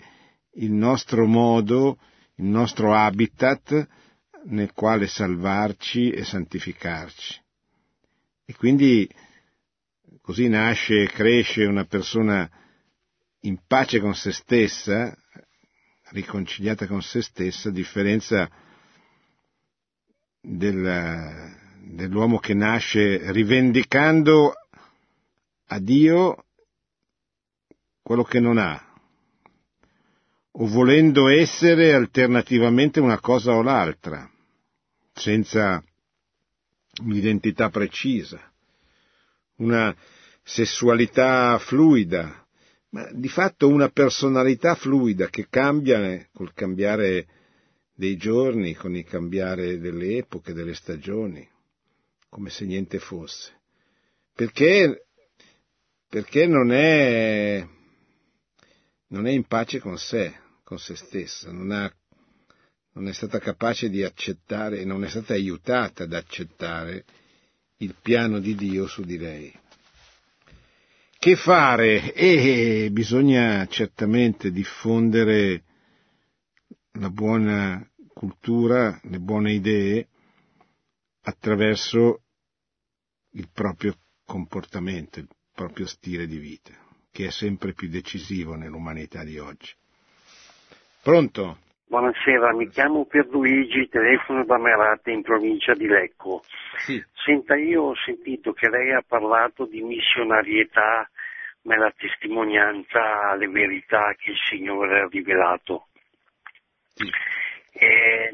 il nostro modo il nostro habitat nel quale salvarci e santificarci. E quindi così nasce e cresce una persona in pace con se stessa, riconciliata con se stessa, a differenza del, dell'uomo che nasce rivendicando a Dio quello che non ha, o volendo essere alternativamente una cosa o l'altra, senza un'identità precisa, una sessualità fluida, ma di fatto una personalità fluida che cambia col cambiare dei giorni, con il cambiare delle epoche, delle stagioni, come se niente fosse. Perché, perché non, è, non è in pace con sé, con se stessa, non, ha, non è stata capace di accettare, non è stata aiutata ad accettare il piano di Dio su di lei. Che fare? E bisogna certamente diffondere la buona cultura, le buone idee attraverso il proprio comportamento, il proprio stile di vita, che è sempre più decisivo nell'umanità di oggi. Pronto? Buonasera, mi chiamo Pierluigi, telefono da Merate in provincia di Lecco. Sì. Senta, io ho sentito che lei ha parlato di missionarietà nella testimonianza alle verità che il Signore ha rivelato. Sì. E,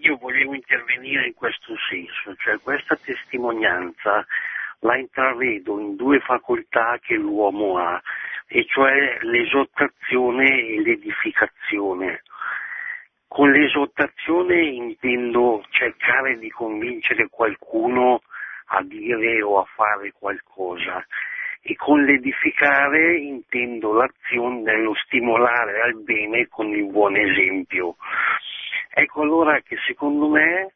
io volevo intervenire in questo senso, cioè questa testimonianza la intravedo in due facoltà che l'uomo ha, e cioè l'esortazione e l'edificazione. Con l'esortazione intendo cercare di convincere qualcuno a dire o a fare qualcosa e con l'edificare intendo l'azione dello stimolare al bene con il buon esempio. Ecco allora che secondo me,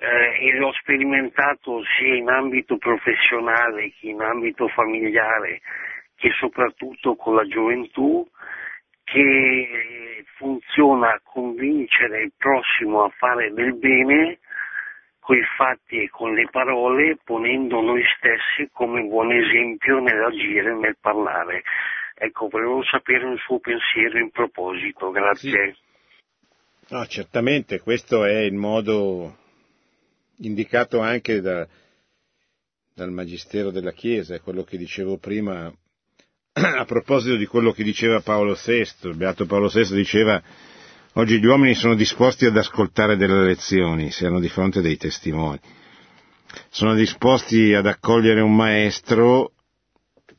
eh, e l'ho sperimentato sia in ambito professionale che in ambito familiare, che soprattutto con la gioventù, che funziona convincere il prossimo a fare del bene con i fatti e con le parole, ponendo noi stessi come buon esempio nell'agire e nel parlare. Ecco, volevo sapere un suo pensiero in proposito, grazie. Sì. No, certamente questo è il modo indicato anche da, dal Magistero della Chiesa, è quello che dicevo prima a proposito di quello che diceva Paolo VI, il Beato Paolo VI diceva Oggi gli uomini sono disposti ad ascoltare delle lezioni se hanno di fronte dei testimoni. Sono disposti ad accogliere un maestro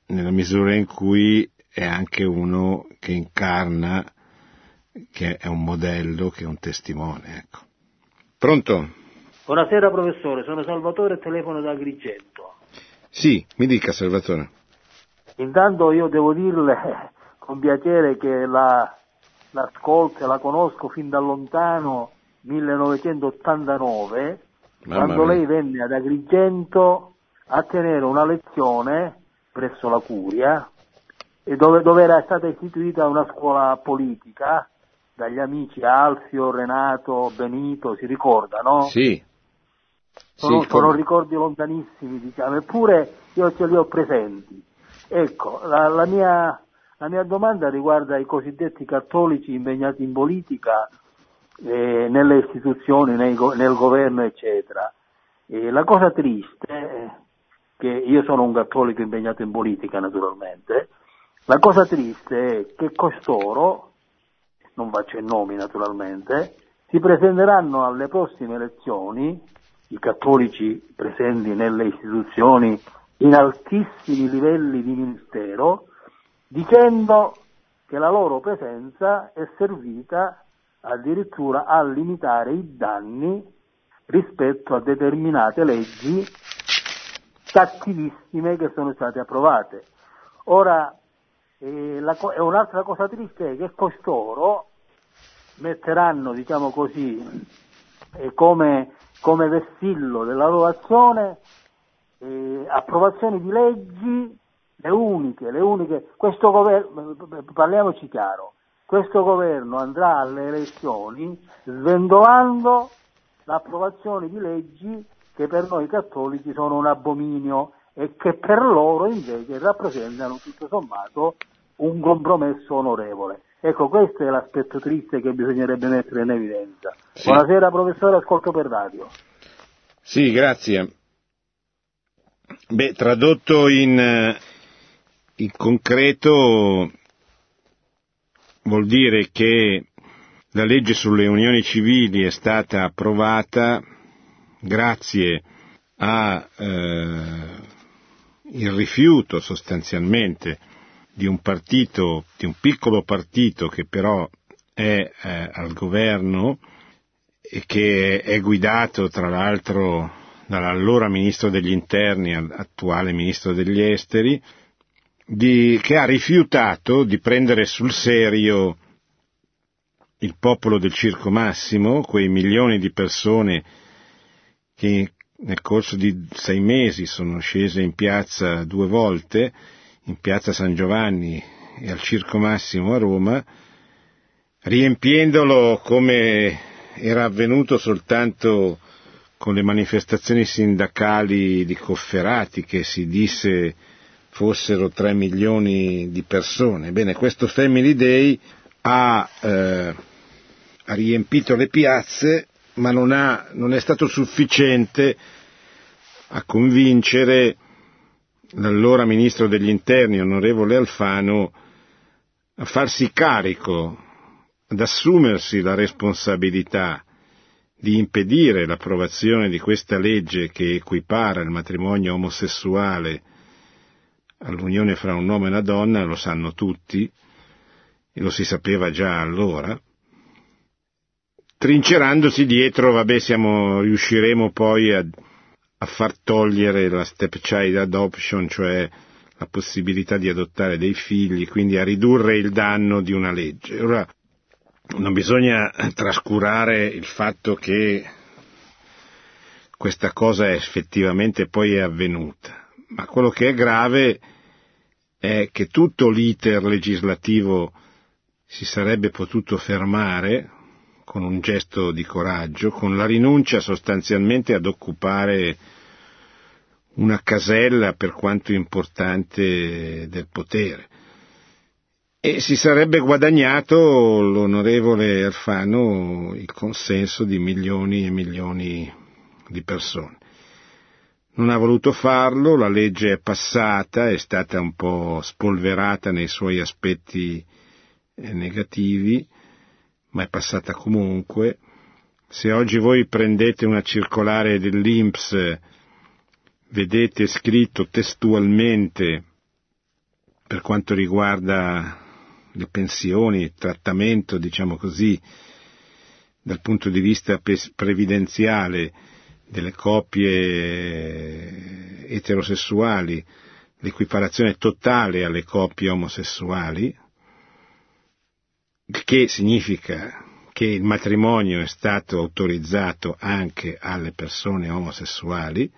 nella misura in cui è anche uno che incarna, che è un modello, che è un testimone. Ecco. Pronto? Buonasera professore, sono Salvatore e telefono da Agrigento. Sì, mi dica Salvatore. Intanto io devo dirle con piacere che la l'ascolto e la conosco fin da lontano 1989, Mamma quando mia. lei venne ad Agrigento a tenere una lezione presso la Curia, e dove, dove era stata istituita una scuola politica dagli amici Alfio, Renato, Benito, si ricordano? Sì. sono, Sì, sono ricordi lontanissimi, diciamo, eppure io ce li ho presenti. Ecco, la, la mia, la mia domanda riguarda i cosiddetti cattolici impegnati in politica, eh, nelle istituzioni, nei nel governo, eccetera. E la cosa triste, eh, che io sono un cattolico impegnato in politica naturalmente, la cosa triste è che costoro, non faccio i nomi naturalmente, si presenteranno alle prossime elezioni, i cattolici presenti nelle istituzioni in altissimi livelli di ministero, dicendo che la loro presenza è servita addirittura a limitare i danni rispetto a determinate leggi cattivissime che sono state approvate. Ora, eh, la un'altra cosa triste è che costoro metteranno, diciamo così, eh, come, come vessillo della loro azione eh, approvazioni di leggi, le uniche, le uniche, questo governo, parliamoci chiaro, questo governo andrà alle elezioni sventolando l'approvazione di leggi che per noi cattolici sono un abominio e che per loro invece rappresentano tutto sommato un compromesso onorevole. Ecco, questo è l'aspetto triste che bisognerebbe mettere in evidenza. Sì. Buonasera professore, ascolto per radio. Sì, grazie. Beh, tradotto in, eh, in concreto vuol dire che la legge sulle unioni civili è stata approvata grazie al eh, rifiuto sostanzialmente di un partito, di un piccolo partito che però è eh, al governo e che è guidato tra l'altro dall'allora ministro degli interni, attuale ministro degli esteri, di, che ha rifiutato di prendere sul serio il popolo del Circo Massimo, quei milioni di persone che nel corso di sei mesi sono scese in piazza due volte in piazza San Giovanni e al Circo Massimo a Roma, riempiendolo come era avvenuto soltanto con le manifestazioni sindacali di Cofferati che si disse fossero tre milioni di persone. Bene, questo Family Day ha, eh, ha riempito le piazze, ma non, ha, non è stato sufficiente a convincere l'allora ministro degli interni, onorevole Alfano, a farsi carico, ad assumersi la responsabilità di impedire l'approvazione di questa legge che equipara il matrimonio omosessuale all'unione fra un uomo e una donna, lo sanno tutti, e lo si sapeva già allora, trincerandosi dietro, vabbè, siamo, riusciremo poi a a far togliere la stepchild adoption, cioè la possibilità di adottare dei figli, quindi a ridurre il danno di una legge. Ora, non bisogna trascurare il fatto che questa cosa effettivamente poi è avvenuta, ma quello che è grave è che tutto l'iter legislativo si sarebbe potuto fermare con un gesto di coraggio, con la rinuncia sostanzialmente ad occupare una casella per quanto importante del potere. E si sarebbe guadagnato l'onorevole Alfano il consenso di milioni e milioni di persone. Non ha voluto farlo, la legge è passata, è stata un po' spolverata nei suoi aspetti eh, negativi, ma è passata comunque. Se oggi voi prendete una circolare dell'Inps, vedete scritto testualmente per quanto riguarda le pensioni, il trattamento, diciamo così, dal punto di vista previdenziale delle coppie eterosessuali, l'equiparazione totale alle coppie omosessuali, che significa che il matrimonio è stato autorizzato anche alle persone omosessuali,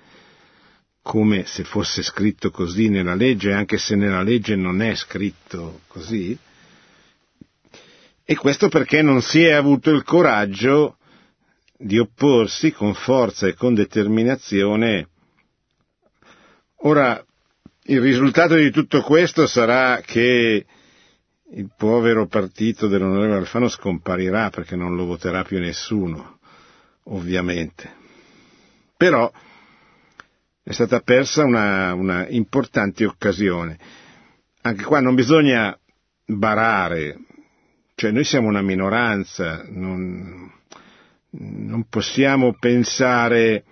come se fosse scritto così nella legge, anche se nella legge non è scritto così, e questo perché non si è avuto il coraggio di opporsi con forza e con determinazione. Ora, il risultato di tutto questo sarà che il povero partito dell'onorevole Alfano scomparirà perché non lo voterà più nessuno, ovviamente. Però è stata persa una, una importante occasione. Anche qua non bisogna barare, cioè noi siamo una minoranza, non, non possiamo pensare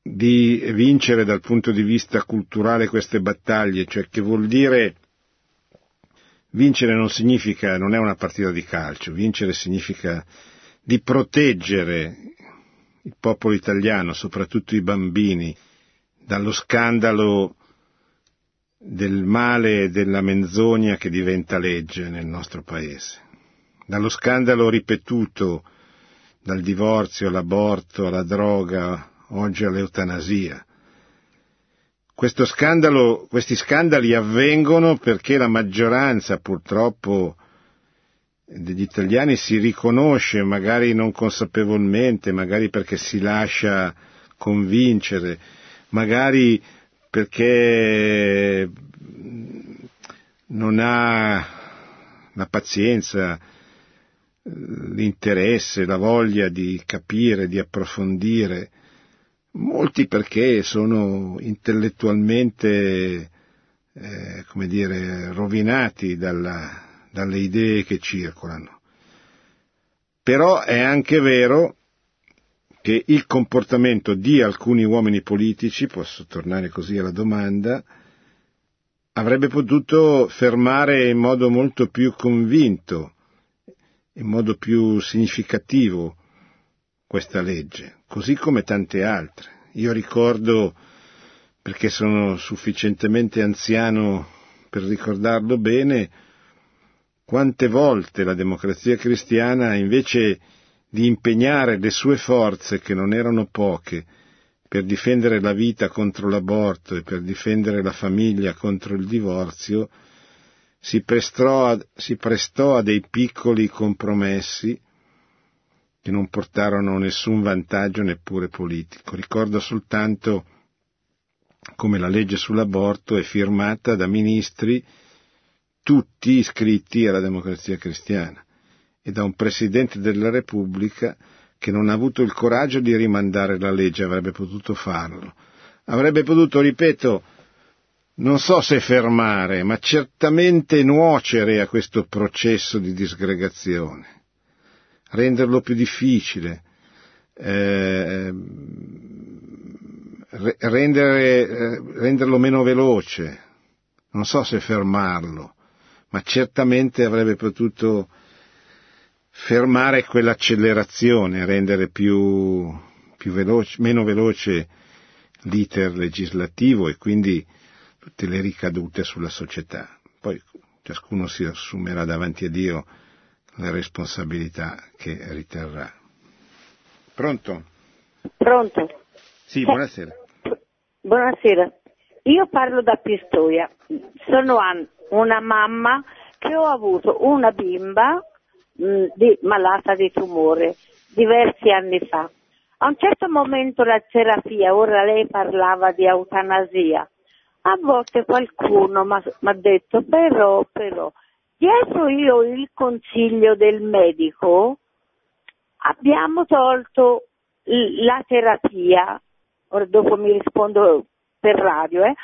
di vincere dal punto di vista culturale queste battaglie, cioè che vuol dire Vincere non significa, non è una partita di calcio, vincere significa di proteggere il popolo italiano, soprattutto i bambini, dallo scandalo del male e della menzogna che diventa legge nel nostro paese, dallo scandalo ripetuto dal divorzio all'aborto, alla droga, oggi all'eutanasia, Scandalo, questi scandali avvengono perché la maggioranza purtroppo degli italiani si riconosce, magari non consapevolmente, magari perché si lascia convincere, magari perché non ha la pazienza, l'interesse, la voglia di capire, di approfondire, molti perché sono intellettualmente, eh, come dire, rovinati dalla, dalle idee che circolano. Però è anche vero che il comportamento di alcuni uomini politici, posso tornare così alla domanda, avrebbe potuto fermare in modo molto più convinto, in modo più significativo questa legge, così come tante altre. Io ricordo, perché sono sufficientemente anziano per ricordarlo bene, quante volte la democrazia cristiana invece di impegnare le sue forze, che non erano poche, per difendere la vita contro l'aborto e per difendere la famiglia contro il divorzio, si prestò a, si prestò a dei piccoli compromessi che non portarono nessun vantaggio neppure politico. Ricordo soltanto come la legge sull'aborto è firmata da ministri tutti iscritti alla democrazia cristiana e da un Presidente della Repubblica che non ha avuto il coraggio di rimandare la legge, avrebbe potuto farlo. Avrebbe potuto, ripeto, non so se fermare, ma certamente nuocere a questo processo di disgregazione, renderlo più difficile, eh, rendere, renderlo meno veloce. Non so se fermarlo, ma certamente avrebbe potuto fermare quell'accelerazione, rendere più, più veloce, meno veloce l'iter legislativo e quindi tutte le ricadute sulla società. Poi ciascuno si assumerà davanti a Dio le responsabilità che riterrà. Pronto? Pronto? Sì, buonasera. Buonasera. Io parlo da Pistoia. Sono una mamma che ho avuto una bimba mh, di, malata di tumore diversi anni fa. A un certo momento la terapia, ora lei parlava di eutanasia, a volte qualcuno mi ha detto però, però, dietro io il consiglio del medico abbiamo tolto la terapia, ora dopo mi rispondo per radio, eh,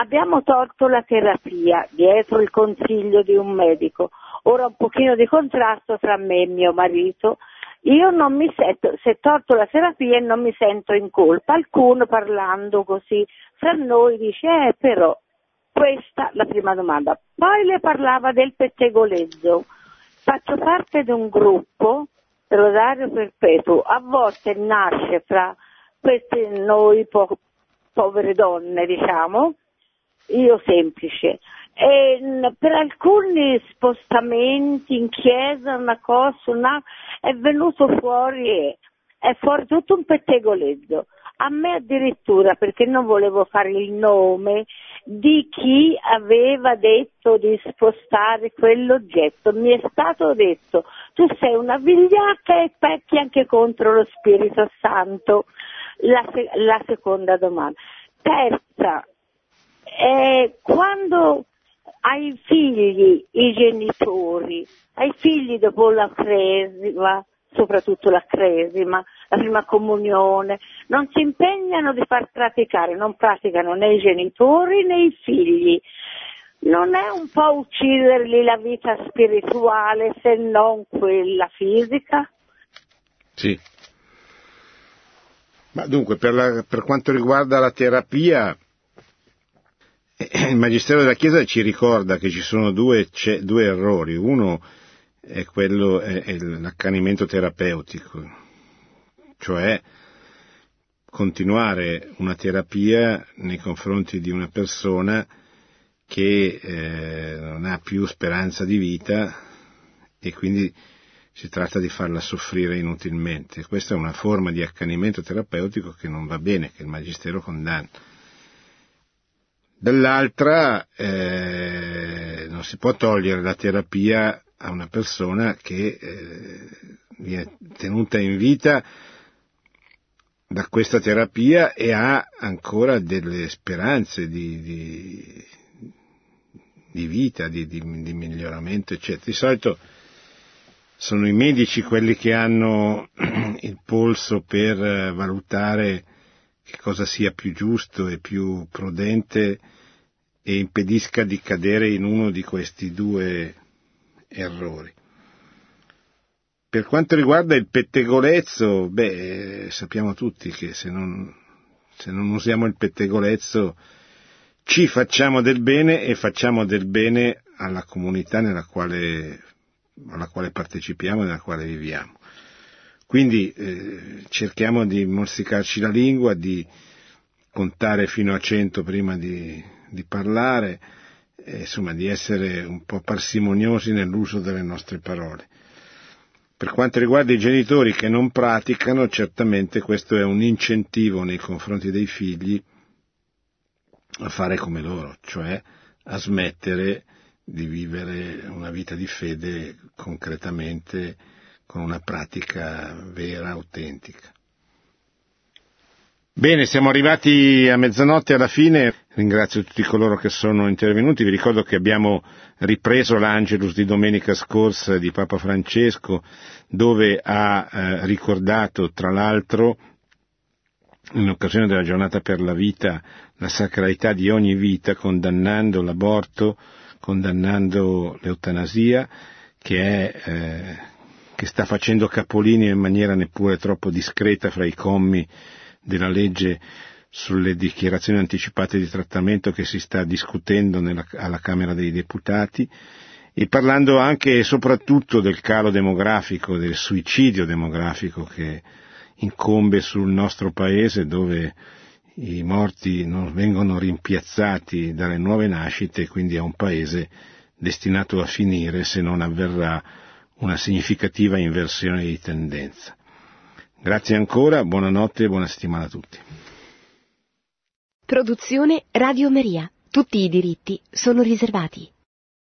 abbiamo tolto la terapia dietro il consiglio di un medico, ora un pochino di contrasto tra me e mio marito, io non mi sento, se è tolto la terapia non mi sento in colpa, alcuno parlando così fra noi dice, eh però, questa la prima domanda. Poi le parlava del pettegolezzo, faccio parte di un gruppo, Rosario Perpetuo, a volte nasce fra queste noi po- povere donne, diciamo, io semplice. E per alcuni spostamenti in chiesa, una cosa, una, è venuto fuori, è fuori tutto un pettegolezzo. A me addirittura, perché non volevo fare il nome di chi aveva detto di spostare quell'oggetto, mi è stato detto tu sei una vigliacca e pecchi anche contro lo Spirito Santo. La, la seconda domanda. Terza, eh, quando ai figli i genitori, ai figli dopo la cresima, soprattutto la cresima, la prima comunione, non si impegnano di far praticare, non praticano né i genitori né i figli. Non è un po' uccidergli la vita spirituale se non quella fisica? Sì. Ma dunque, per, la, per quanto riguarda la terapia, il Magistero della Chiesa ci ricorda che ci sono due, due errori. Uno è quello, è, è l'accanimento terapeutico, cioè continuare una terapia nei confronti di una persona che eh, non ha più speranza di vita e quindi si tratta di farla soffrire inutilmente. Questa è una forma di accanimento terapeutico che non va bene, che il Magistero condanna dall'altra eh, non si può togliere la terapia a una persona che eh, viene tenuta in vita da questa terapia e ha ancora delle speranze di, di, di vita, di, di, miglioramento, eccetera. Di solito sono i medici quelli che hanno il polso per valutare che cosa sia più giusto e più prudente e impedisca di cadere in uno di questi due errori. Per quanto riguarda il pettegolezzo, beh, sappiamo tutti che se non, se non usiamo il pettegolezzo ci facciamo del bene e facciamo del bene alla comunità nella quale, alla quale partecipiamo e nella quale viviamo. Quindi eh, cerchiamo di morsicarci la lingua, di contare fino a cento prima di, di parlare, eh, insomma di essere un po' parsimoniosi nell'uso delle nostre parole. Per quanto riguarda i genitori che non praticano, certamente questo è un incentivo nei confronti dei figli a fare come loro, cioè a smettere di vivere una vita di fede concretamente con una pratica vera, autentica. Bene, siamo arrivati a mezzanotte alla fine, ringrazio tutti coloro che sono intervenuti, vi ricordo che abbiamo ripreso l'Angelus di domenica scorsa di Papa Francesco, dove ha eh, ricordato tra l'altro in occasione della giornata per la vita la sacralità di ogni vita, condannando l'aborto, condannando l'eutanasia, che, è, eh, che sta facendo capolini in maniera neppure troppo discreta fra i commi della legge sulle dichiarazioni anticipate di trattamento che si sta discutendo nella, alla Camera dei Deputati e parlando anche e soprattutto del calo demografico, del suicidio demografico che incombe sul nostro paese dove i morti non vengono rimpiazzati dalle nuove nascite e quindi è un paese destinato a finire se non avverrà una significativa inversione di tendenza. Grazie ancora, buonanotte e buona settimana a tutti. Produzione Radio Maria. Tutti i diritti sono riservati.